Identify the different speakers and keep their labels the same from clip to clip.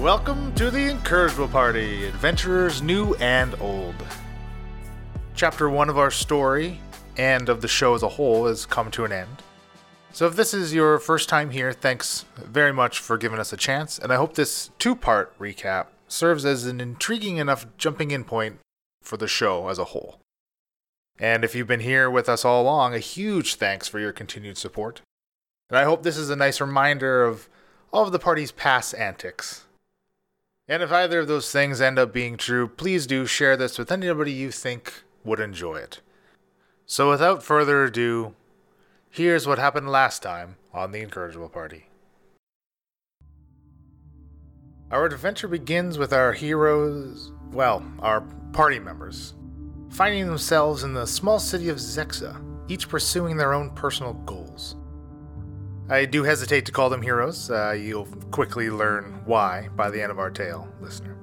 Speaker 1: Welcome to the Incorrigible Party, adventurers new and old. Chapter 1 of our story, and of the show as a whole, has come to an end. So, if this is your first time here, thanks very much for giving us a chance, and I hope this two part recap serves as an intriguing enough jumping in point for the show as a whole. And if you've been here with us all along, a huge thanks for your continued support. And I hope this is a nice reminder of all of the party's past antics. And if either of those things end up being true, please do share this with anybody you think would enjoy it. So without further ado, here's what happened last time on the Incorrigible Party. Our adventure begins with our heroes, well, our party members, finding themselves in the small city of Zexa, each pursuing their own personal goals. I do hesitate to call them heroes. Uh, you'll quickly learn why by the end of our tale, listener.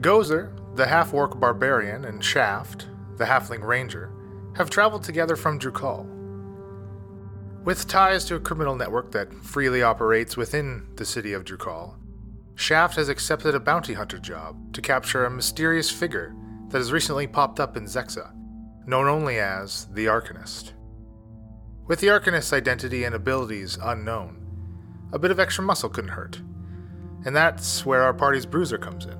Speaker 1: Gozer, the half orc barbarian, and Shaft, the halfling ranger, have traveled together from Drukal. With ties to a criminal network that freely operates within the city of Drukal, Shaft has accepted a bounty hunter job to capture a mysterious figure that has recently popped up in Zexa, known only as the Arcanist. With the Arcanist's identity and abilities unknown, a bit of extra muscle couldn't hurt, and that's where our party's bruiser comes in.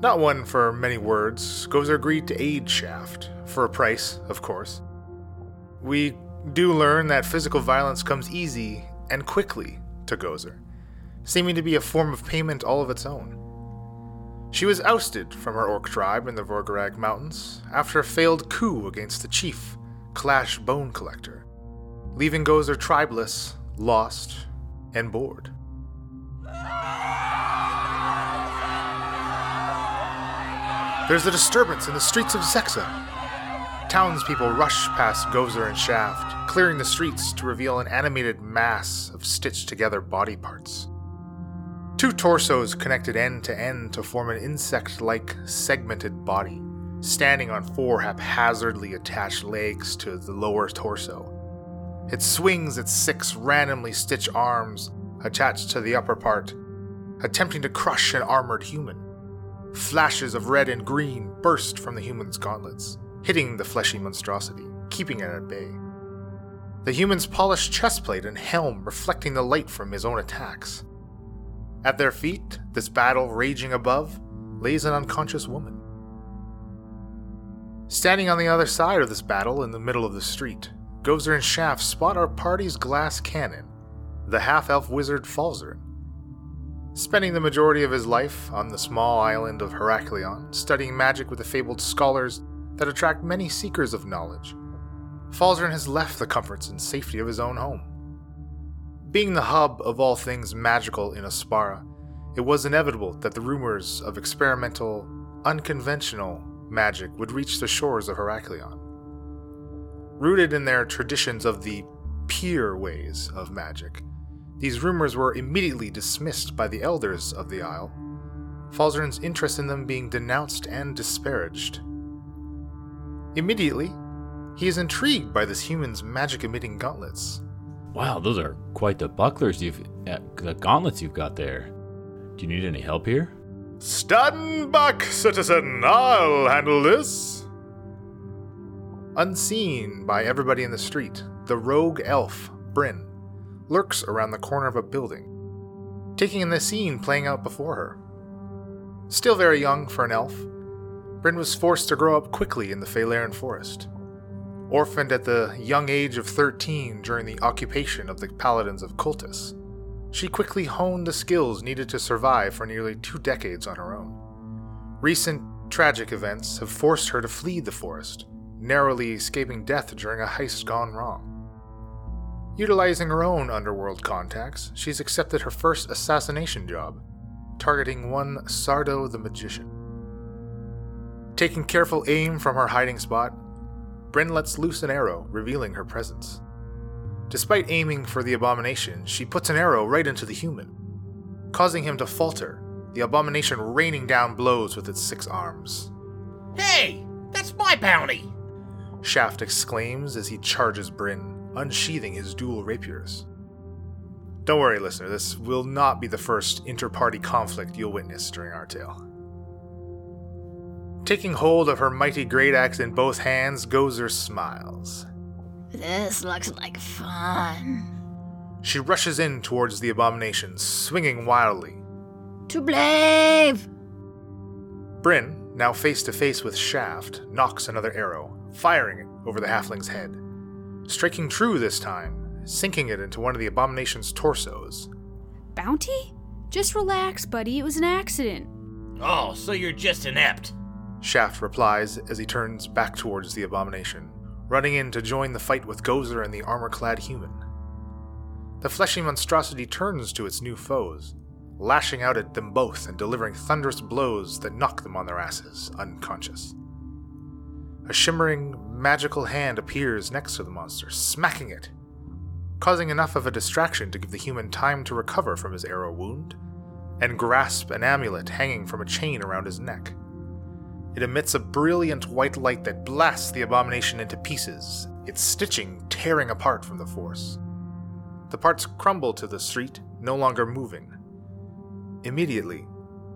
Speaker 1: Not one for many words, Gozer agreed to aid Shaft, for a price, of course. We do learn that physical violence comes easy and quickly to Gozer seeming to be a form of payment all of its own. She was ousted from her orc tribe in the Vorgarag Mountains after a failed coup against the chief, Clash Bone Collector, leaving Gozer tribeless, lost, and bored. There's a disturbance in the streets of Zexa. Townspeople rush past Gozer and Shaft, clearing the streets to reveal an animated mass of stitched together body parts. Two torsos connected end to end to form an insect like segmented body, standing on four haphazardly attached legs to the lower torso. It swings its six randomly stitched arms attached to the upper part, attempting to crush an armored human. Flashes of red and green burst from the human's gauntlets, hitting the fleshy monstrosity, keeping it at bay. The human's polished chestplate and helm reflecting the light from his own attacks. At their feet, this battle raging above, lays an unconscious woman. Standing on the other side of this battle in the middle of the street, Gozer and Shaft spot our party's glass cannon, the half elf wizard Falzarin. Spending the majority of his life on the small island of Heraklion, studying magic with the fabled scholars that attract many seekers of knowledge, Falzarin has left the comforts and safety of his own home. Being the hub of all things magical in Aspara, it was inevitable that the rumors of experimental, unconventional magic would reach the shores of Heraklion. Rooted in their traditions of the pure ways of magic, these rumors were immediately dismissed by the elders of the Isle, Falzarin's interest in them being denounced and disparaged. Immediately, he is intrigued by this human's magic emitting gauntlets
Speaker 2: Wow, those are quite the bucklers you've, uh, the gauntlets you've got there. Do you need any help here?
Speaker 1: Stand back, citizen. I'll handle this. Unseen by everybody in the street, the rogue elf, Bryn, lurks around the corner of a building, taking in the scene playing out before her. Still very young for an elf, Bryn was forced to grow up quickly in the Phalaren forest. Orphaned at the young age of 13 during the occupation of the Paladins of Cultus, she quickly honed the skills needed to survive for nearly two decades on her own. Recent tragic events have forced her to flee the forest, narrowly escaping death during a heist gone wrong. Utilizing her own underworld contacts, she's accepted her first assassination job, targeting one Sardo the Magician. Taking careful aim from her hiding spot, Bryn lets loose an arrow, revealing her presence. Despite aiming for the abomination, she puts an arrow right into the human, causing him to falter, the abomination raining down blows with its six arms.
Speaker 3: Hey, that's my bounty!
Speaker 1: Shaft exclaims as he charges Bryn, unsheathing his dual rapiers. Don't worry, listener, this will not be the first inter party conflict you'll witness during our tale. Taking hold of her mighty great axe in both hands, Gozer smiles.
Speaker 4: This looks like fun.
Speaker 1: She rushes in towards the abomination, swinging wildly.
Speaker 4: To Blave!
Speaker 1: Bryn, now face to face with Shaft, nocks another arrow, firing it over the halfling's head. Striking true this time, sinking it into one of the abomination's torsos.
Speaker 5: Bounty? Just relax, buddy. It was an accident.
Speaker 3: Oh, so you're just inept.
Speaker 1: Shaft replies as he turns back towards the abomination, running in to join the fight with Gozer and the armor clad human. The fleshy monstrosity turns to its new foes, lashing out at them both and delivering thunderous blows that knock them on their asses, unconscious. A shimmering, magical hand appears next to the monster, smacking it, causing enough of a distraction to give the human time to recover from his arrow wound and grasp an amulet hanging from a chain around his neck. It emits a brilliant white light that blasts the abomination into pieces, its stitching tearing apart from the force. The parts crumble to the street, no longer moving. Immediately,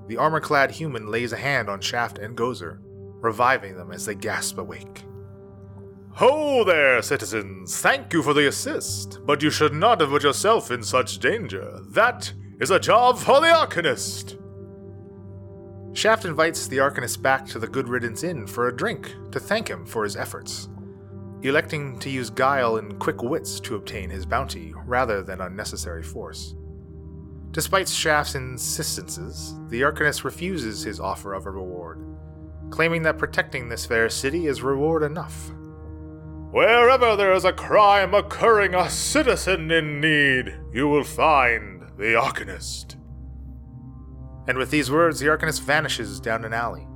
Speaker 1: the armor clad human lays a hand on Shaft and Gozer, reviving them as they gasp awake. Ho there, citizens! Thank you for the assist, but you should not have put yourself in such danger. That is a job for the Arcanist! Shaft invites the Arcanist back to the Good Riddance Inn for a drink to thank him for his efforts electing to use guile and quick wits to obtain his bounty rather than unnecessary force. Despite Shaft's insistences, the Arcanist refuses his offer of a reward, claiming that protecting this fair city is reward enough. Wherever there is a crime occurring, a citizen in need, you will find the Arcanist. And with these words, the Arcanist vanishes down an alley,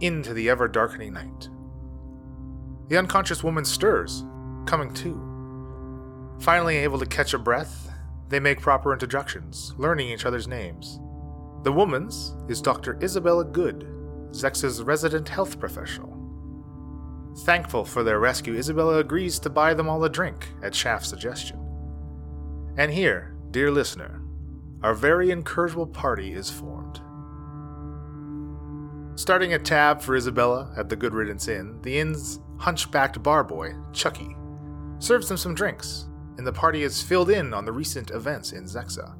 Speaker 1: into the ever darkening night. The unconscious woman stirs, coming to. Finally able to catch a breath, they make proper introductions, learning each other's names. The woman's is Dr. Isabella Good, Zexa's resident health professional. Thankful for their rescue, Isabella agrees to buy them all a drink at Shaft's suggestion. And here, dear listener, our very incorrigible party is formed. Starting a tab for Isabella at the Good Riddance Inn, the inn's hunchbacked bar boy, Chucky, serves them some drinks, and the party is filled in on the recent events in Zexa.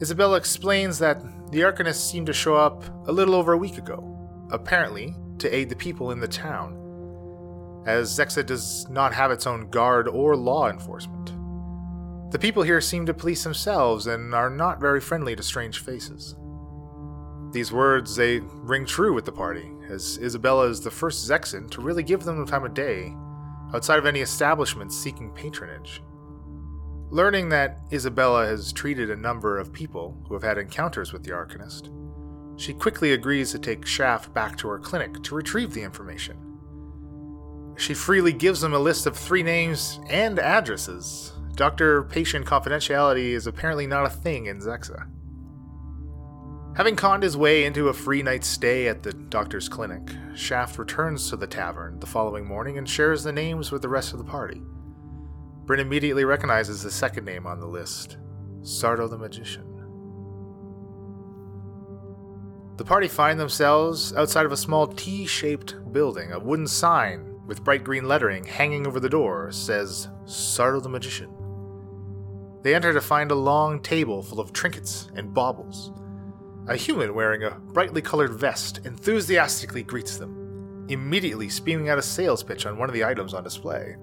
Speaker 1: Isabella explains that the Arcanists seemed to show up a little over a week ago, apparently to aid the people in the town, as Zexa does not have its own guard or law enforcement. The people here seem to police themselves and are not very friendly to strange faces. These words, they ring true with the party, as Isabella is the first Zexan to really give them the time of day, outside of any establishments seeking patronage. Learning that Isabella has treated a number of people who have had encounters with the Arcanist, she quickly agrees to take Shaft back to her clinic to retrieve the information. She freely gives them a list of three names and addresses. Doctor patient confidentiality is apparently not a thing in Zexa. Having conned his way into a free night's stay at the doctor's clinic, Shaft returns to the tavern the following morning and shares the names with the rest of the party. Bryn immediately recognizes the second name on the list Sardo the Magician. The party find themselves outside of a small T shaped building. A wooden sign with bright green lettering hanging over the door says Sardo the Magician. They enter to find a long table full of trinkets and baubles. A human wearing a brightly colored vest enthusiastically greets them, immediately spewing out a sales pitch on one of the items on display.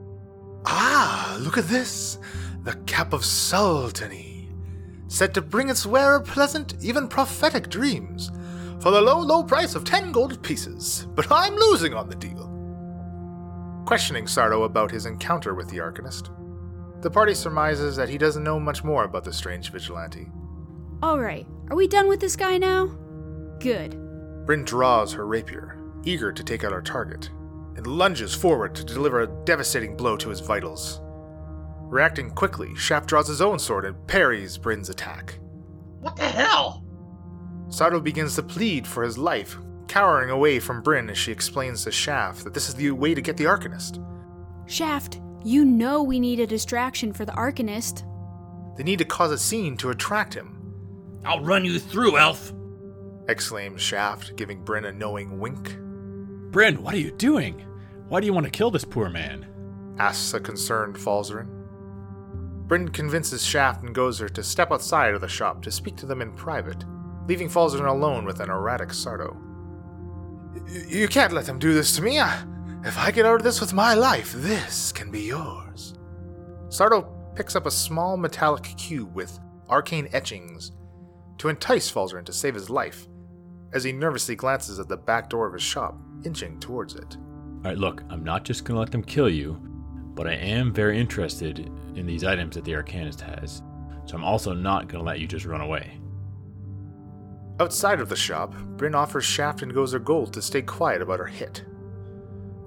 Speaker 1: Ah, look at this! The Cap of Sultany! Said to bring its wearer pleasant, even prophetic dreams, for the low, low price of ten gold pieces, but I'm losing on the deal. Questioning Sardo about his encounter with the Arcanist, the party surmises that he doesn't know much more about the strange vigilante.
Speaker 5: Alright, are we done with this guy now? Good.
Speaker 1: Bryn draws her rapier, eager to take out our target, and lunges forward to deliver a devastating blow to his vitals. Reacting quickly, Shaft draws his own sword and parries Bryn's attack.
Speaker 3: What the hell?
Speaker 1: Sardo begins to plead for his life, cowering away from Bryn as she explains to Shaft that this is the way to get the Arcanist.
Speaker 5: Shaft, you know we need a distraction for the Arcanist.
Speaker 1: They need to cause a scene to attract him,
Speaker 3: I'll run you through, Elf.
Speaker 1: exclaims Shaft, giving Bryn a knowing wink.
Speaker 2: Bryn, what are you doing? Why do you want to kill this poor man?
Speaker 1: asks a concerned Falzarin. Bryn convinces Shaft and Gozer to step outside of the shop to speak to them in private, leaving Falzarin alone with an erratic Sardo. You can't let them do this to me. I- If I get out of this with my life, this can be yours. Sardo picks up a small metallic cube with arcane etchings to entice Falzarin to save his life, as he nervously glances at the back door of his shop, inching towards it.
Speaker 2: Alright, look, I'm not just gonna let them kill you, but I am very interested in these items that the Arcanist has. So I'm also not gonna let you just run away.
Speaker 1: Outside of the shop, Bryn offers Shaft and Gozer gold to stay quiet about her hit.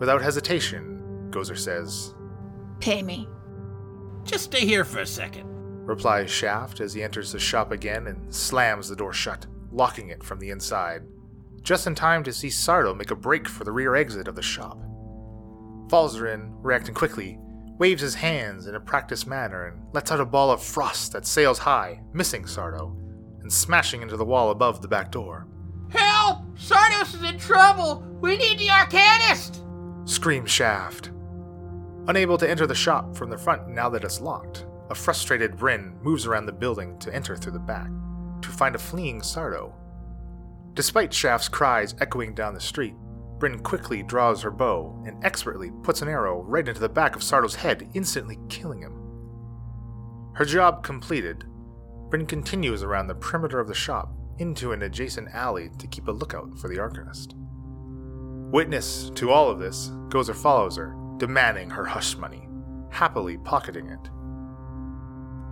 Speaker 1: Without hesitation, Gozer says,
Speaker 4: Pay me.
Speaker 3: Just stay here for a second.
Speaker 1: replies Shaft as he enters the shop again and slams the door shut, locking it from the inside, just in time to see Sardo make a break for the rear exit of the shop. Falzarin, reacting quickly, waves his hands in a practiced manner and lets out a ball of frost that sails high, missing Sardo, and smashing into the wall above the back door.
Speaker 3: Help! Sardos is in trouble! We need the Arcanist!
Speaker 1: Screams Shaft. Unable to enter the shop from the front now that it's locked, a frustrated Bryn moves around the building to enter through the back, to find a fleeing Sardo. Despite Shaft's cries echoing down the street, Bryn quickly draws her bow and expertly puts an arrow right into the back of Sardo's head, instantly killing him. Her job completed, Bryn continues around the perimeter of the shop into an adjacent alley to keep a lookout for the Arcanist. Witness to all of this, Gozer follows her, demanding her hush money, happily pocketing it.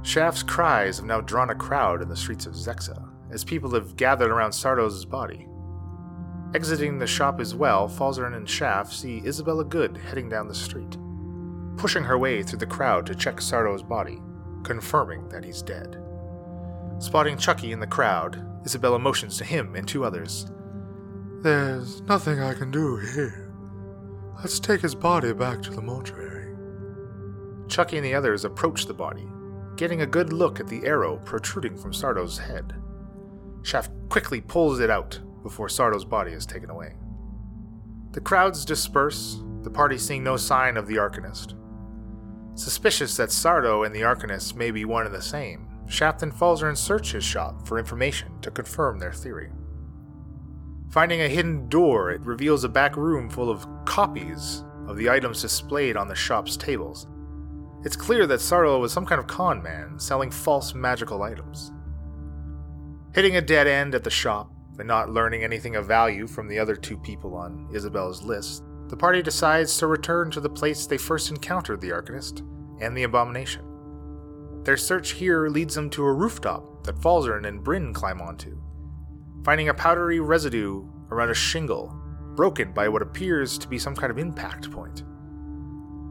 Speaker 1: Shaft's cries have now drawn a crowd in the streets of Zexa, as people have gathered around Sardo's body. Exiting the shop as well, Falzarin and Shaft see Isabella Good heading down the street, pushing her way through the crowd to check Sardo's body, confirming that he's dead. Spotting Chucky in the crowd, Isabella motions to him and two others. There's nothing I can do here. Let's take his body back to the mortuary. Chucky and the others approach the body, getting a good look at the arrow protruding from Sardo's head. Shaft quickly pulls it out before Sardo's body is taken away. The crowds disperse, the party seeing no sign of the Arcanist. Suspicious that Sardo and the Arcanist may be one and the same, Shaft and Falzarin search his shop for information to confirm their theory. Finding a hidden door, it reveals a back room full of copies of the items displayed on the shop's tables. It's clear that Sardo was some kind of con man selling false magical items. Hitting a dead end at the shop and not learning anything of value from the other two people on Isabella's list, the party decides to return to the place they first encountered the Arcanist and the Abomination. Their search here leads them to a rooftop that Falzarin and Bryn climb onto, finding a powdery residue around a shingle, broken by what appears to be some kind of impact point.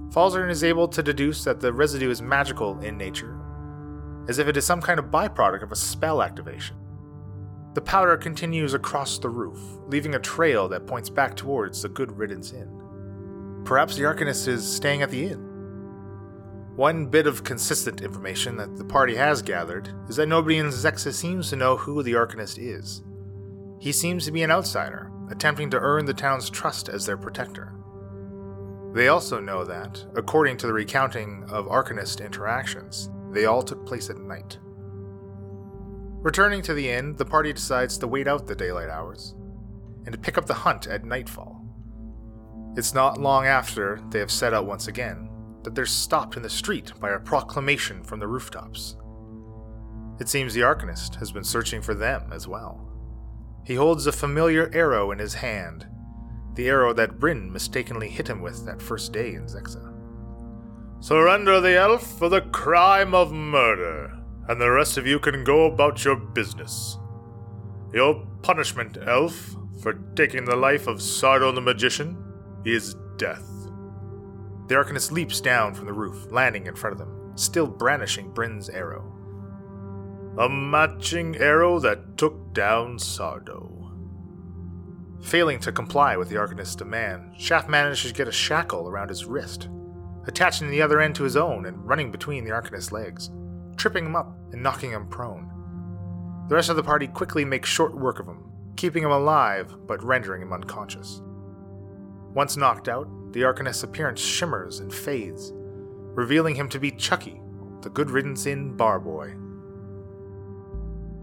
Speaker 1: Falzarin is able to deduce that the residue is magical in nature, as if it is some kind of byproduct of a spell activation. The powder continues across the roof, leaving a trail that points back towards the Good Riddance Inn. Perhaps the Arcanist is staying at the inn. One bit of consistent information that the party has gathered is that nobody in Zexa seems to know who the Arcanist is. He seems to be an outsider, attempting to earn the town's trust as their protector. They also know that, according to the recounting of Arcanist interactions, they all took place at night. Returning to the inn, the party decides to wait out the daylight hours and to pick up the hunt at nightfall. It's not long after they have set out once again that they're stopped in the street by a proclamation from the rooftops. It seems the Arcanist has been searching for them as well. He holds a familiar arrow in his hand, the arrow that Bryn mistakenly hit him with that first day in Zexa. Surrender the elf for the crime of murder, and the rest of you can go about your business. Your punishment, elf, for taking the life of Sardo the magician, is death. The Arcanist leaps down from the roof, landing in front of them, still brandishing Bryn's arrow. A matching arrow that took down Sardo. Failing to comply with the Arcanist's demand, Shaft manages to get a shackle around his wrist, attaching the other end to his own and running between the Arcanist's legs, tripping him up and knocking him prone. The rest of the party quickly makes short work of him, keeping him alive but rendering him unconscious. Once knocked out, the Arcanist's appearance shimmers and fades, revealing him to be Chucky, the Good Riddance Inn bar boy.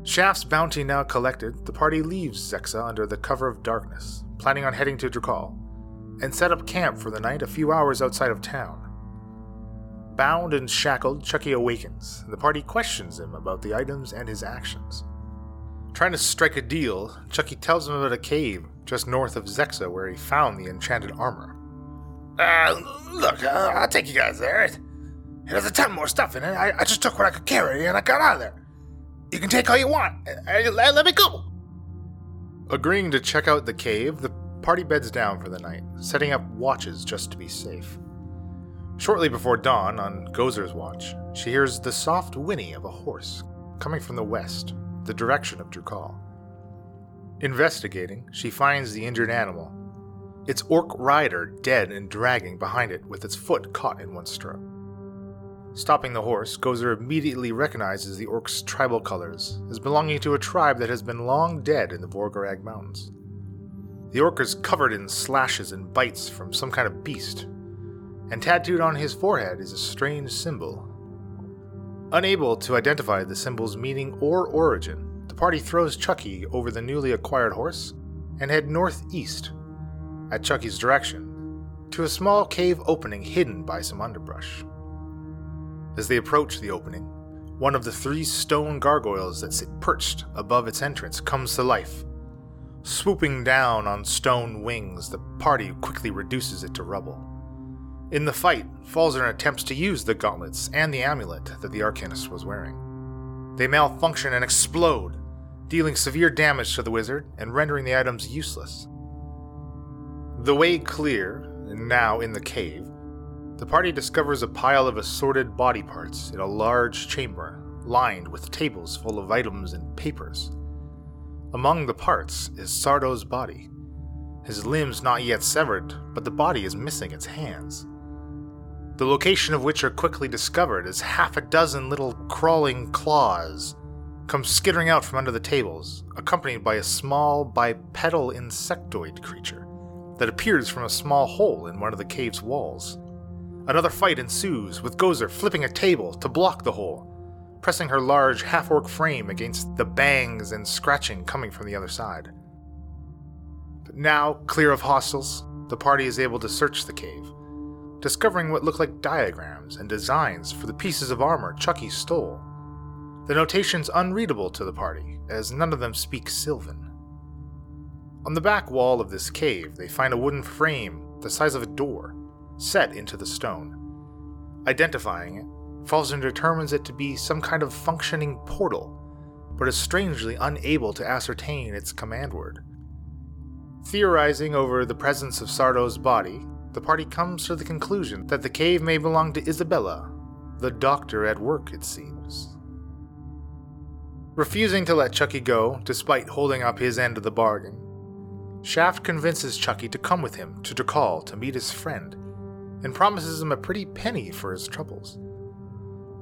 Speaker 1: Shaft's bounty now collected, the party leaves Zexa under the cover of darkness, planning on heading to Drakal, and set up camp for the night a few hours outside of town. Bound and shackled, Chucky awakens, the party questions him about the items and his actions. Trying to strike a deal, Chucky tells him about a cave just north of Zexa where he found the enchanted armor.
Speaker 6: Uh, look, uh, I'll take you guys there. It, it has a ton more stuff in it. I, I just took what I could carry and I got out of there. You can take all you want. Uh, let, let me go.
Speaker 1: Agreeing to check out the cave, the party beds down for the night, setting up watches just to be safe. Shortly before dawn, on Gozer's watch, she hears the soft whinny of a horse coming from the west, the direction of Drukal. Investigating, she finds the injured animal, its orc rider dead and dragging behind it with its foot caught in one stirrup. Stopping the horse, Gozer immediately recognizes the orc's tribal colors as belonging to a tribe that has been long dead in the Vorgarag Mountains. The orc is covered in slashes and bites from some kind of beast, and tattooed on his forehead is a strange symbol. Unable to identify the symbol's meaning or origin, the party throws Chucky over the newly acquired horse and head northeast, at Chucky's direction, to a small cave opening hidden by some underbrush. As they approach the opening, one of the three stone gargoyles that sit perched above its entrance comes to life. Swooping down on stone wings, the party quickly reduces it to rubble. In the fight, Falzarin attempts to use the gauntlets and the amulet that the Arcanist was wearing. They malfunction and explode, dealing severe damage to the wizard and rendering the items useless. The way clear, now in the cave, the party discovers a pile of assorted body parts in a large chamber lined with tables full of items and papers. Among the parts is Sardo's body, his limbs not yet severed, but the body is missing its hands. The location of which are quickly discovered as half a dozen little crawling claws come skittering out from under the tables, accompanied by a small bipedal insectoid creature that appears from a small hole in one of the cave's walls. Another fight ensues, with Gozer flipping a table to block the hole, pressing her large half orc frame against the bangs and scratching coming from the other side. But now, clear of hostiles, the party is able to search the cave, discovering what look like diagrams and designs for the pieces of armor Chucky stole. The notations unreadable to the party, as none of them speak Sylvan. On the back wall of this cave, they find a wooden frame the size of a door set into the stone. Identifying it, Falzarin determines it to be some kind of functioning portal, but is strangely unable to ascertain its command word. Theorizing over the presence of Sardo's body, the party comes to the conclusion that the cave may belong to Isabella, the doctor at work, it seems. Refusing to let Chucky go, despite holding up his end of the bargain, Shaft convinces Chucky to come with him to Drakal to meet his friend and promises him a pretty penny for his troubles.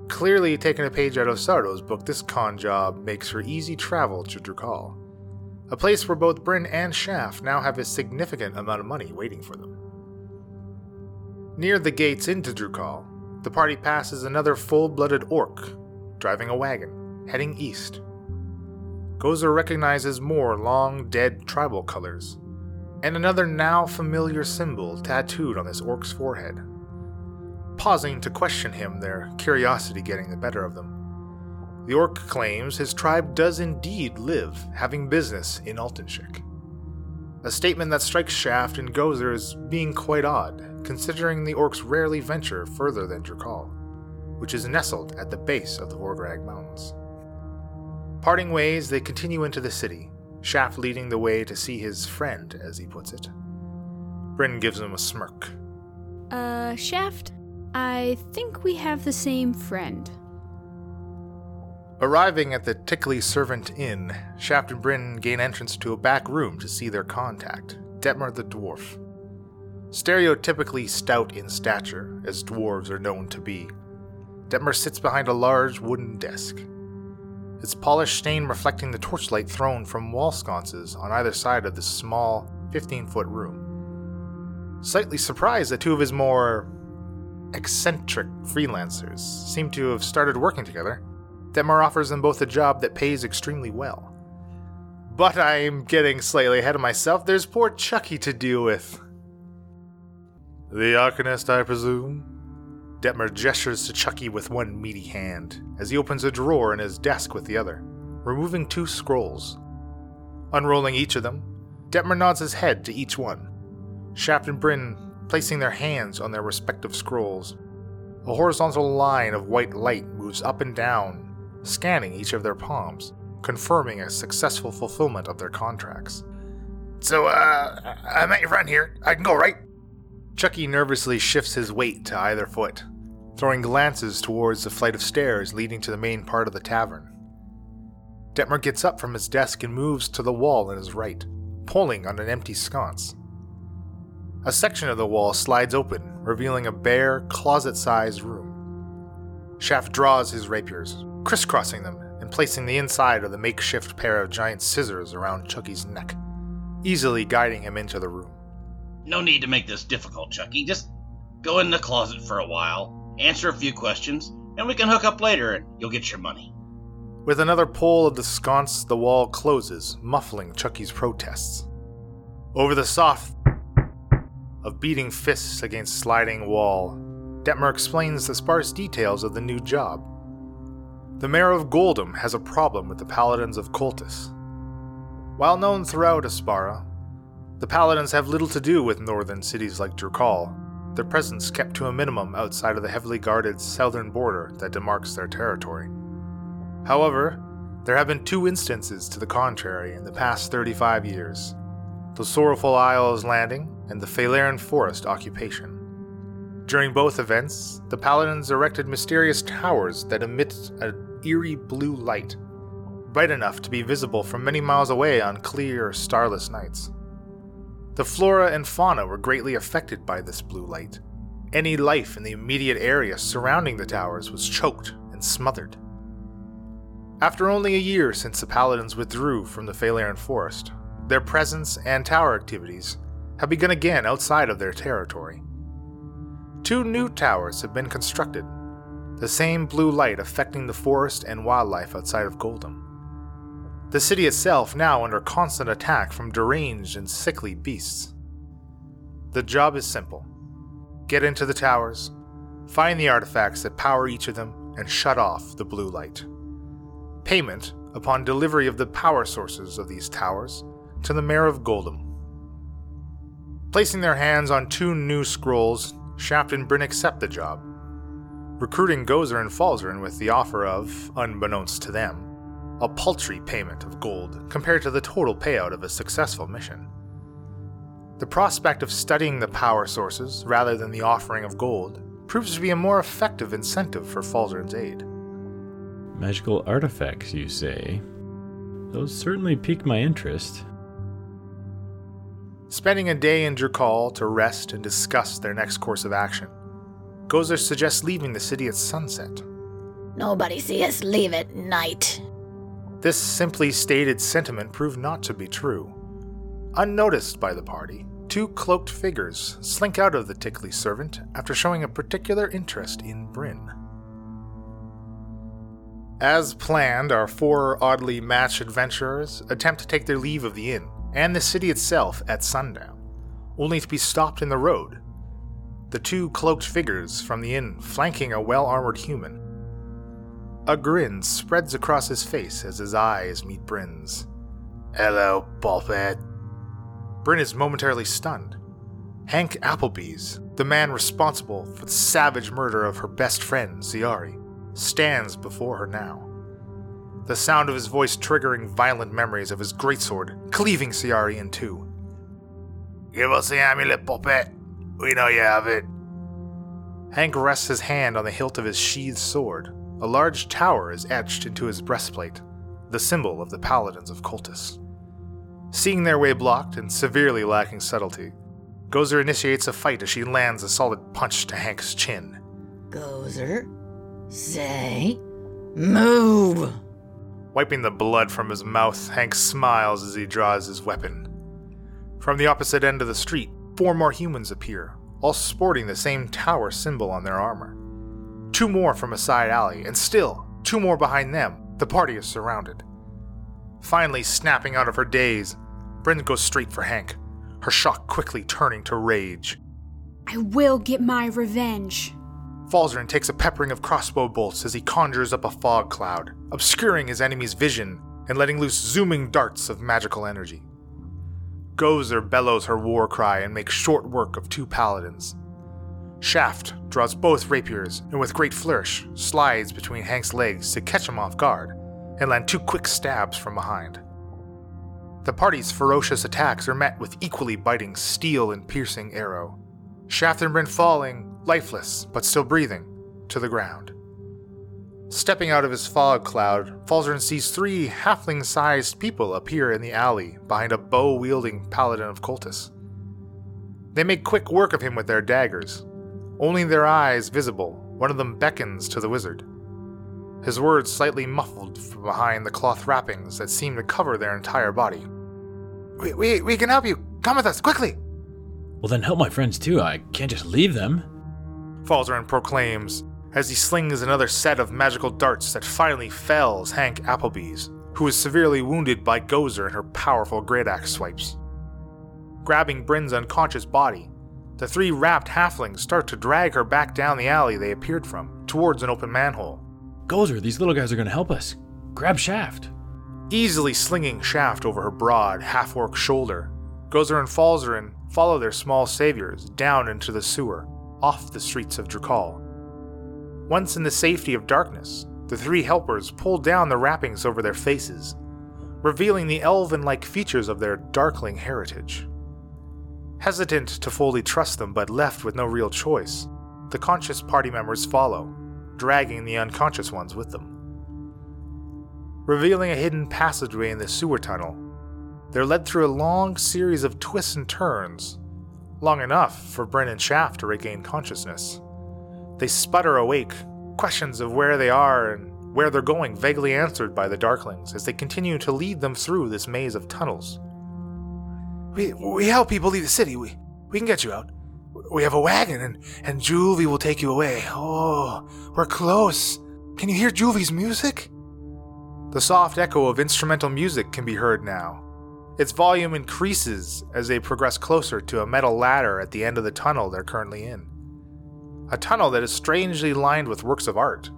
Speaker 1: Clearly taking a page out of Sardo's book, this con job makes for easy travel to Drakal, a place where both Bryn and Shaft now have a significant amount of money waiting for them. Near the gates into Drakal, the party passes another full blooded orc, driving a wagon, heading east. Gozer recognizes more long dead tribal colors, and another now familiar symbol tattooed on this orc's forehead. Pausing to question him, their curiosity getting the better of them. The orc claims his tribe does indeed live, having business in Altenshik. A statement that strikes Shaft and Gozer as being quite odd, considering the orcs rarely venture further than Drakal, which is nestled at the base of the Vorgrag Mountains. Parting ways, they continue into the city, Shaft leading the way to see his friend, as he puts it. Bryn gives him a smirk.
Speaker 5: Uh, Shaft, I think we have the same friend.
Speaker 1: Arriving at the Tickly Servant Inn, Shaft and Bryn gain entrance to a back room to see their contact, Detmer the dwarf. Stereotypically stout in stature, as dwarves are known to be, Detmer sits behind a large wooden desk. Its polished stain reflecting the torchlight thrown from wall sconces on either side of the small, 15 foot room. Slightly surprised that two of his more eccentric freelancers seem to have started working together, Detmer offers them both a job that pays extremely well. But I'm getting slightly ahead of myself. There's poor Chucky to deal with. The Arcanist, I presume? Detmer gestures to Chucky with one meaty hand as he opens a drawer in his desk with the other, removing two scrolls. Unrolling each of them, Detmer nods his head to each one. Shaft and Bryn placing their hands on their respective scrolls. A horizontal line of white light moves up and down, scanning each of their palms, confirming a successful fulfillment of their contracts.
Speaker 6: So, uh, I met your friend here. I can go, right?
Speaker 1: Chucky nervously shifts his weight to either foot, throwing glances towards the flight of stairs leading to the main part of the tavern. Detmer gets up from his desk and moves to the wall on his right, pulling on an empty sconce. A section of the wall slides open, revealing a bare, closet sized room. Shaft draws his rapiers, crisscrossing them and placing the inside of the makeshift pair of giant scissors around Chucky's neck, easily guiding him into the room.
Speaker 7: No need to make this difficult, Chucky. Just go in the closet for a while, answer a few questions, and we can hook up later and you'll get your money.
Speaker 1: With another pull of the sconce, the wall closes, muffling Chucky's protests. Over the soft of beating fists against sliding wall, Detmer explains the sparse details of the new job. The mayor of Goldham has a problem with the paladins of Cultus. While known throughout Aspara, the paladins have little to do with northern cities like Drukal, their presence kept to a minimum outside of the heavily guarded southern border that demarks their territory. However, there have been two instances to the contrary in the past 35 years the Sorrowful Isles landing and the Phalaren Forest occupation. During both events, the Paladins erected mysterious towers that emit an eerie blue light, bright enough to be visible from many miles away on clear, starless nights. The flora and fauna were greatly affected by this blue light. Any life in the immediate area surrounding the towers was choked and smothered. After only a year since the Paladins withdrew from the Phalaren Forest, their presence and tower activities have begun again outside of their territory. Two new towers have been constructed, the same blue light affecting the forest and wildlife outside of Goldham. The city itself now under constant attack from deranged and sickly beasts. The job is simple get into the towers, find the artifacts that power each of them, and shut off the blue light. Payment upon delivery of the power sources of these towers to the Mayor of Goldham. Placing their hands on two new scrolls, Shaft and Bryn accept the job, recruiting Gozer and Falzarin with the offer of, unbeknownst to them, a paltry payment of gold compared to the total payout of a successful mission. The prospect of studying the power sources rather than the offering of gold proves to be a more effective incentive for Falzarin's aid.
Speaker 2: Magical artifacts, you say? Those certainly pique my interest.
Speaker 1: Spending a day in Drukal to rest and discuss their next course of action, Gozer suggests leaving the city at sunset.
Speaker 4: Nobody see us leave at night.
Speaker 1: This simply stated sentiment proved not to be true. Unnoticed by the party, two cloaked figures slink out of the tickly servant after showing a particular interest in Bryn. As planned, our four oddly matched adventurers attempt to take their leave of the inn and the city itself at sundown, only to be stopped in the road. The two cloaked figures from the inn flanking a well armored human. A grin spreads across his face as his eyes meet Bryn's.
Speaker 6: Hello, Bullhead.
Speaker 1: Bryn is momentarily stunned. Hank Applebee's, the man responsible for the savage murder of her best friend, Ziari, stands before her now. The sound of his voice triggering violent memories of his greatsword cleaving Ciari in two.
Speaker 6: Give us the amulet, Puppet. We know you have it.
Speaker 1: Hank rests his hand on the hilt of his sheathed sword. A large tower is etched into his breastplate, the symbol of the paladins of Cultus. Seeing their way blocked and severely lacking subtlety, Gozer initiates a fight as she lands a solid punch to Hank's chin.
Speaker 4: Gozer, say, move.
Speaker 1: Wiping the blood from his mouth, Hank smiles as he draws his weapon. From the opposite end of the street, four more humans appear, all sporting the same tower symbol on their armor. Two more from a side alley, and still, two more behind them. The party is surrounded. Finally, snapping out of her daze, Bryn goes straight for Hank, her shock quickly turning to rage.
Speaker 5: I will get my revenge.
Speaker 1: Falzarin takes a peppering of crossbow bolts as he conjures up a fog cloud, obscuring his enemy's vision and letting loose zooming darts of magical energy. Gozer bellows her war cry and makes short work of two paladins. Shaft draws both rapiers and, with great flourish, slides between Hank's legs to catch him off guard and land two quick stabs from behind. The party's ferocious attacks are met with equally biting steel and piercing arrow. Shaft and Bryn falling, lifeless but still breathing, to the ground. Stepping out of his fog cloud, Falzarin sees three halfling sized people appear in the alley behind a bow wielding paladin of Cultus. They make quick work of him with their daggers. Only their eyes visible, one of them beckons to the wizard. His words slightly muffled from behind the cloth wrappings that seem to cover their entire body.
Speaker 6: We, we, we can help you. Come with us, quickly.
Speaker 2: Well, then help my friends too. I can't just leave them.
Speaker 1: Falzarin proclaims as he slings another set of magical darts that finally fells Hank Applebee's, who is severely wounded by Gozer and her powerful great axe swipes. Grabbing Bryn's unconscious body, the three wrapped halflings start to drag her back down the alley they appeared from, towards an open manhole.
Speaker 2: Gozer, these little guys are gonna help us. Grab Shaft.
Speaker 1: Easily slinging Shaft over her broad, half orc shoulder, Gozer and Falzarin follow their small saviors down into the sewer, off the streets of Drakal. Once in the safety of darkness, the three helpers pull down the wrappings over their faces, revealing the elven like features of their darkling heritage. Hesitant to fully trust them, but left with no real choice, the conscious party members follow, dragging the unconscious ones with them. Revealing a hidden passageway in the sewer tunnel, they're led through a long series of twists and turns, long enough for Bryn and Shaft to regain consciousness. They sputter awake, questions of where they are and where they're going vaguely answered by the Darklings as they continue to lead them through this maze of tunnels.
Speaker 6: We, we help people leave the city. We, we can get you out. We have a wagon, and, and Julvi will take you away. Oh, we're close. Can you hear Julvi's music?
Speaker 1: The soft echo of instrumental music can be heard now. Its volume increases as they progress closer to a metal ladder at the end of the tunnel they're currently in. A tunnel that is strangely lined with works of art.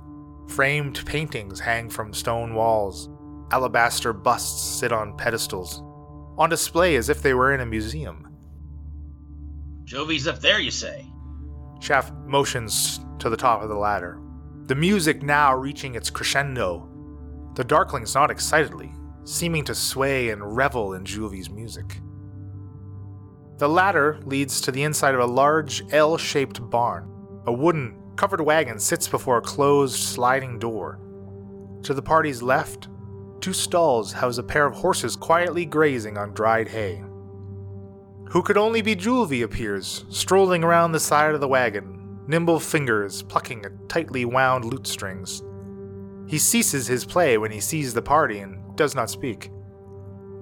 Speaker 1: Framed paintings hang from stone walls. Alabaster busts sit on pedestals, on display as if they were in a museum.
Speaker 7: Jovi's up there, you say?
Speaker 1: Shaft motions to the top of the ladder, the music now reaching its crescendo. The Darklings nod excitedly, seeming to sway and revel in Julvi's music. The ladder leads to the inside of a large L shaped barn. A wooden, covered wagon sits before a closed sliding door. To the party's left, two stalls house a pair of horses quietly grazing on dried hay. Who could only be Julvi appears, strolling around the side of the wagon, nimble fingers plucking at tightly wound lute strings. He ceases his play when he sees the party and does not speak.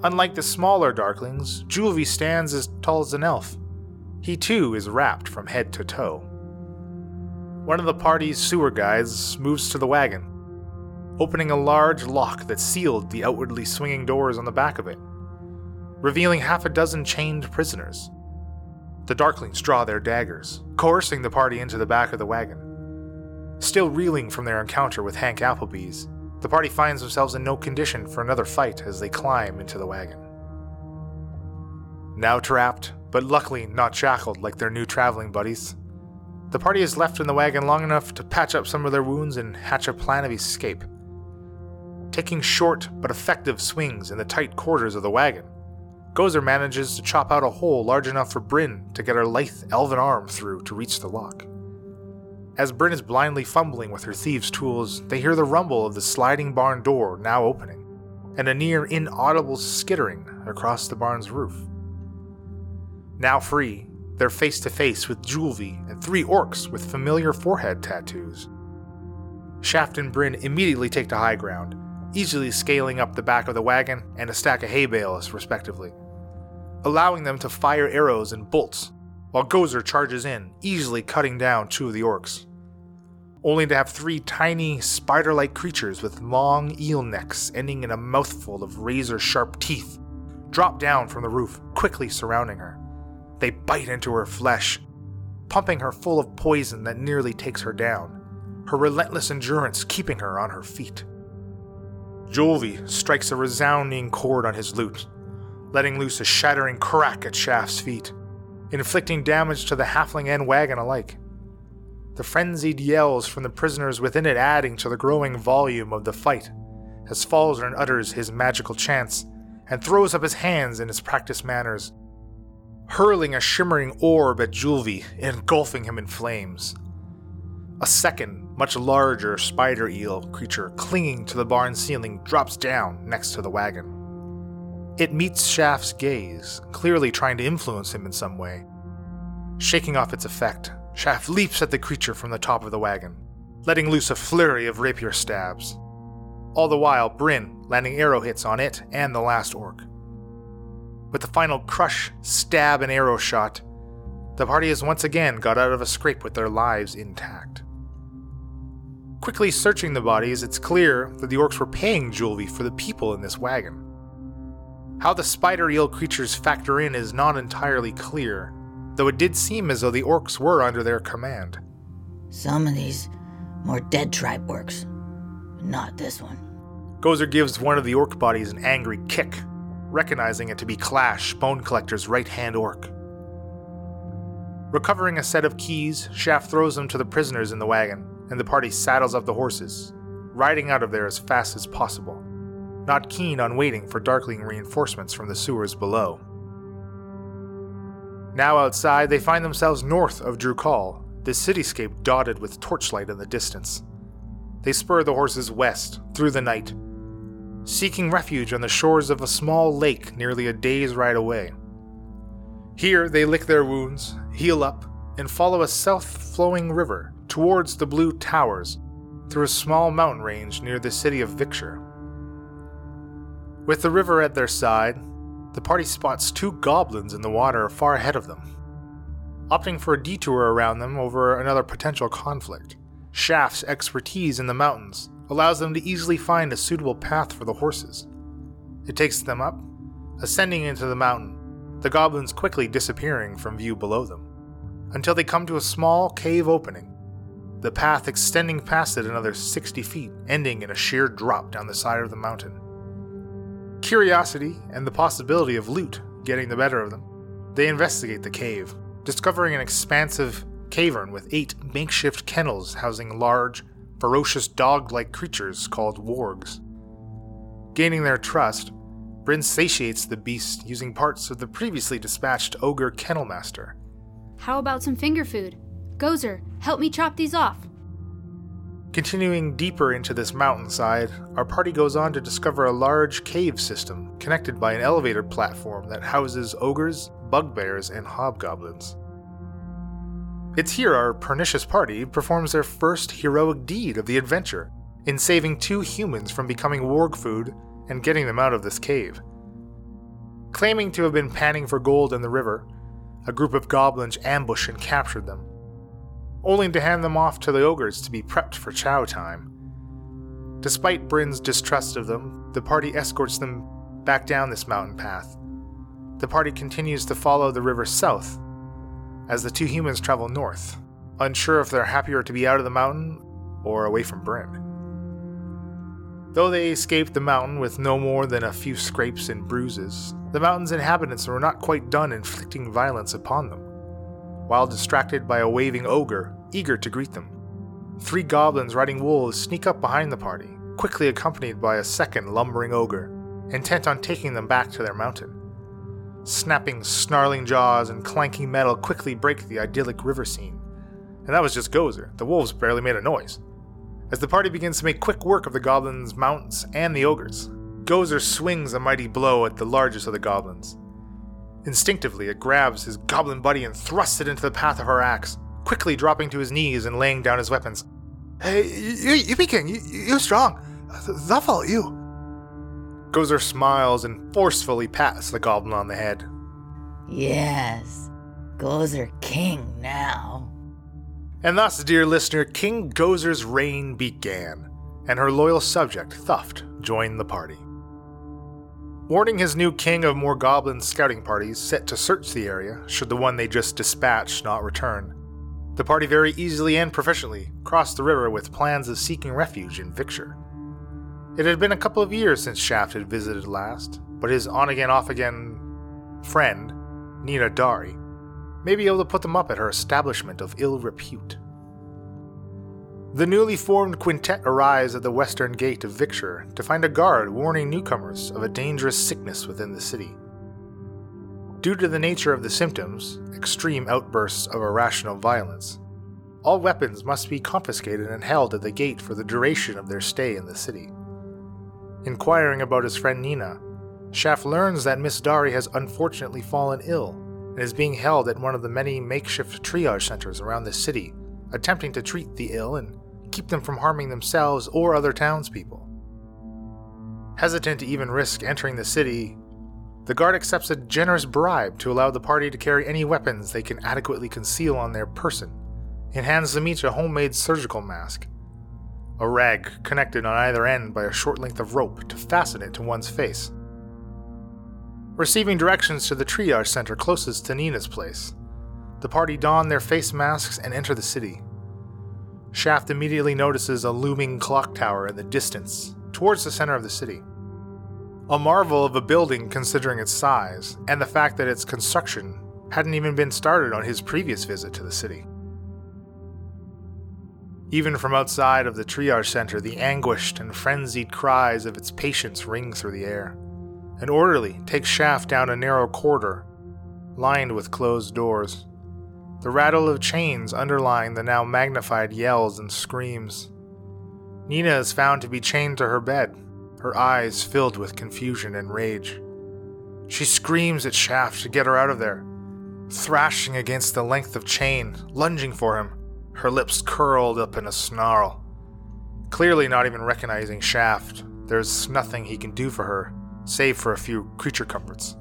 Speaker 1: Unlike the smaller Darklings, Julvi stands as tall as an elf. He too is wrapped from head to toe. One of the party's sewer guides moves to the wagon, opening a large lock that sealed the outwardly swinging doors on the back of it, revealing half a dozen chained prisoners. The Darklings draw their daggers, coercing the party into the back of the wagon. Still reeling from their encounter with Hank Applebee's, the party finds themselves in no condition for another fight as they climb into the wagon. Now trapped, but luckily not shackled like their new traveling buddies, the party is left in the wagon long enough to patch up some of their wounds and hatch a plan of escape. Taking short but effective swings in the tight quarters of the wagon, Gozer manages to chop out a hole large enough for Bryn to get her lithe elven arm through to reach the lock. As Bryn is blindly fumbling with her thieves' tools, they hear the rumble of the sliding barn door now opening, and a near inaudible skittering across the barn's roof. Now free, they're face to face with Julvi and three orcs with familiar forehead tattoos. Shaft and Bryn immediately take to high ground, easily scaling up the back of the wagon and a stack of hay bales, respectively, allowing them to fire arrows and bolts, while Gozer charges in, easily cutting down two of the orcs. Only to have three tiny, spider like creatures with long eel necks ending in a mouthful of razor sharp teeth drop down from the roof, quickly surrounding her. They bite into her flesh, pumping her full of poison that nearly takes her down, her relentless endurance keeping her on her feet. Julvi strikes a resounding chord on his lute, letting loose a shattering crack at Shaft's feet, inflicting damage to the halfling and wagon alike. The frenzied yells from the prisoners within it adding to the growing volume of the fight, as Falzarin utters his magical chants and throws up his hands in his practiced manners, hurling a shimmering orb at Julvi, engulfing him in flames. A second, much larger spider eel creature clinging to the barn ceiling drops down next to the wagon. It meets Shaft's gaze, clearly trying to influence him in some way. Shaking off its effect, Shaft leaps at the creature from the top of the wagon, letting loose a flurry of rapier stabs. All the while, Bryn landing arrow hits on it and the last orc. With the final crush, stab, and arrow shot, the party has once again got out of a scrape with their lives intact. Quickly searching the bodies, it's clear that the orcs were paying Julvi for the people in this wagon. How the spider eel creatures factor in is not entirely clear, though it did seem as though the orcs were under their command.
Speaker 4: Some of these more dead tribe but not this one.
Speaker 1: Gozer gives one of the orc bodies an angry kick, recognizing it to be Clash, Bone Collector's right hand orc. Recovering a set of keys, Shaft throws them to the prisoners in the wagon, and the party saddles up the horses, riding out of there as fast as possible, not keen on waiting for darkling reinforcements from the sewers below. Now outside, they find themselves north of Drukal, the cityscape dotted with torchlight in the distance. They spur the horses west, through the night, seeking refuge on the shores of a small lake nearly a day's ride away. Here they lick their wounds, heal up, and follow a south flowing river towards the Blue Towers through a small mountain range near the city of Victor. With the river at their side, the party spots two goblins in the water far ahead of them. Opting for a detour around them over another potential conflict, Shaft's expertise in the mountains allows them to easily find a suitable path for the horses. It takes them up, ascending into the mountain, the goblins quickly disappearing from view below them, until they come to a small cave opening, the path extending past it another 60 feet, ending in a sheer drop down the side of the mountain. Curiosity and the possibility of loot getting the better of them, they investigate the cave, discovering an expansive cavern with eight makeshift kennels housing large, ferocious dog like creatures called wargs. Gaining their trust, Bryn satiates the beast using parts of the previously dispatched ogre kennelmaster.
Speaker 5: How about some finger food? Gozer, help me chop these off.
Speaker 1: Continuing deeper into this mountainside, our party goes on to discover a large cave system connected by an elevator platform that houses ogres, bugbears, and hobgoblins. It's here our pernicious party performs their first heroic deed of the adventure in saving two humans from becoming warg food and getting them out of this cave. Claiming to have been panning for gold in the river, a group of goblins ambushed and captured them, only to hand them off to the ogres to be prepped for chow time. Despite Bryn's distrust of them, the party escorts them back down this mountain path. The party continues to follow the river south as the two humans travel north, unsure if they're happier to be out of the mountain or away from Bryn. Though they escaped the mountain with no more than a few scrapes and bruises, the mountain's inhabitants were not quite done inflicting violence upon them. While distracted by a waving ogre, eager to greet them, three goblins riding wolves sneak up behind the party, quickly accompanied by a second lumbering ogre, intent on taking them back to their mountain. Snapping, snarling jaws and clanking metal quickly break the idyllic river scene. And that was just Gozer. The wolves barely made a noise. As the party begins to make quick work of the goblins' mounts and the ogres, Gozer swings a mighty blow at the largest of the goblins. Instinctively, it grabs his goblin buddy and thrusts it into the path of her axe, quickly dropping to his knees and laying down his weapons.
Speaker 6: Hey, you, you be king. You, you're strong. They'll you.
Speaker 1: Gozer smiles and forcefully pats the goblin on the head.
Speaker 4: Yes, Gozer king now.
Speaker 1: And thus, dear listener, King Gozer's reign began, and her loyal subject, Thuft, joined the party. Warning his new king of more goblin scouting parties set to search the area should the one they just dispatched not return, the party very easily and proficiently crossed the river with plans of seeking refuge in Victor. It had been a couple of years since Shaft had visited last, but his on again, off again friend, Nina Dari, may be able to put them up at her establishment of ill repute. The newly formed quintet arrives at the western gate of Victor to find a guard warning newcomers of a dangerous sickness within the city. Due to the nature of the symptoms, extreme outbursts of irrational violence, all weapons must be confiscated and held at the gate for the duration of their stay in the city. Inquiring about his friend Nina, Shaft learns that Miss Dari has unfortunately fallen ill and is being held at one of the many makeshift triage centers around the city, attempting to treat the ill and keep them from harming themselves or other townspeople. Hesitant to even risk entering the city, the guard accepts a generous bribe to allow the party to carry any weapons they can adequately conceal on their person and hands them each a homemade surgical mask a rag connected on either end by a short length of rope to fasten it to one's face. Receiving directions to the triage center closest to Nina's place, the party don their face masks and enter the city. Shaft immediately notices a looming clock tower in the distance, towards the center of the city. A marvel of a building considering its size, and the fact that its construction hadn't even been started on his previous visit to the city. Even from outside of the triage center, the anguished and frenzied cries of its patients ring through the air. An orderly takes Shaft down a narrow corridor, lined with closed doors. The rattle of chains underlying the now magnified yells and screams. Nina is found to be chained to her bed, her eyes filled with confusion and rage. She screams at Shaft to get her out of there, thrashing against the length of chain, lunging for him her lips curled up in a snarl. Clearly not even recognizing Shaft, there's nothing he can do for her, save for a few creature comforts.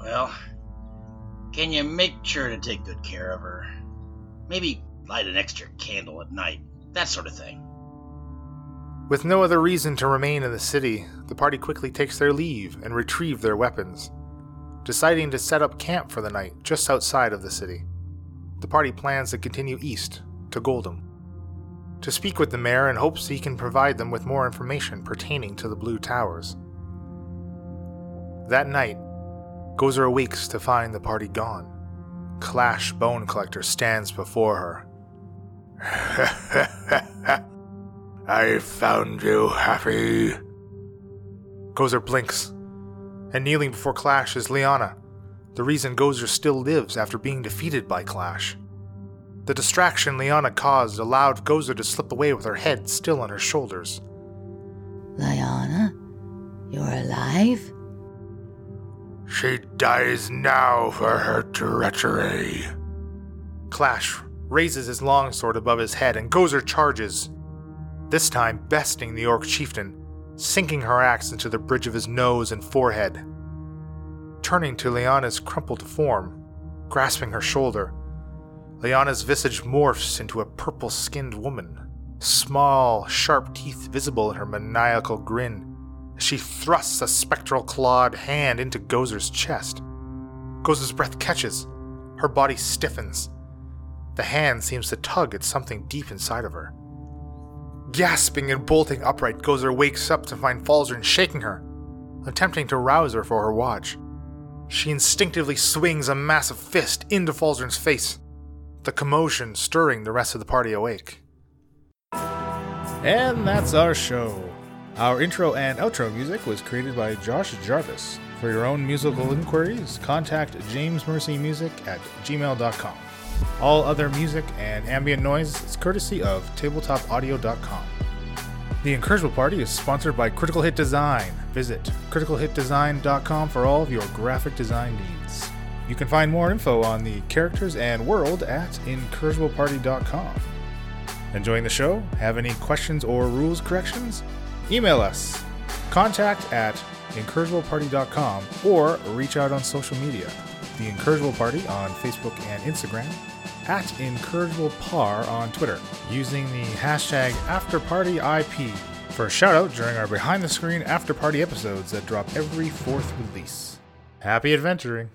Speaker 7: Well, can you make sure to take good care of her? Maybe light an extra candle at night, that sort of thing.
Speaker 1: With no other reason to remain in the city, the party quickly takes their leave and retrieve their weapons, deciding to set up camp for the night just outside of the city the party plans to continue east to Goldham to speak with the mayor in hopes he can provide them with more information pertaining to the Blue Towers. That night, Gozer awakes to find the party gone. Clash Bone Collector stands before her.
Speaker 6: I found you, Happy.
Speaker 1: Gozer blinks, and kneeling before Clash is Liana, the reason Gozer still lives after being defeated by Clash. The distraction Liana caused allowed Gozer to slip away with her head still on her shoulders.
Speaker 4: Liana, you're alive?
Speaker 6: She dies now for her treachery.
Speaker 1: Clash raises his longsword above his head and Gozer charges, this time besting the orc chieftain, sinking her axe into the bridge of his nose and forehead turning to Liana's crumpled form, grasping her shoulder. Liana's visage morphs into a purple skinned woman, small, sharp teeth visible in her maniacal grin she thrusts a spectral clawed hand into Gozer's chest. Gozer's breath catches, her body stiffens. The hand seems to tug at something deep inside of her. Gasping and bolting upright, Gozer wakes up to find Falzarin shaking her, attempting to rouse her for her watch. She instinctively swings a massive fist into Falzarin's face, the commotion stirring the rest of the party awake. And that's our show. Our intro and outro music was created by Josh Jarvis. For your own musical inquiries, contact jamesmercymusic at gmail.com. All other music and ambient noise is courtesy of tabletopaudio.com. The Incorrigible Party is sponsored by Critical Hit Design. Visit criticalhitdesign.com for all of your graphic design needs. You can find more info on the characters and world at incorrigibleparty.com. Enjoying the show? Have any questions or rules corrections? Email us Contact at incorrigibleparty.com or reach out on social media. The Incorrigible Party on Facebook and Instagram, at IncorrigiblePar on Twitter, using the hashtag AfterPartyIP for a shout out during our behind the screen after party episodes that drop every fourth release. Happy adventuring!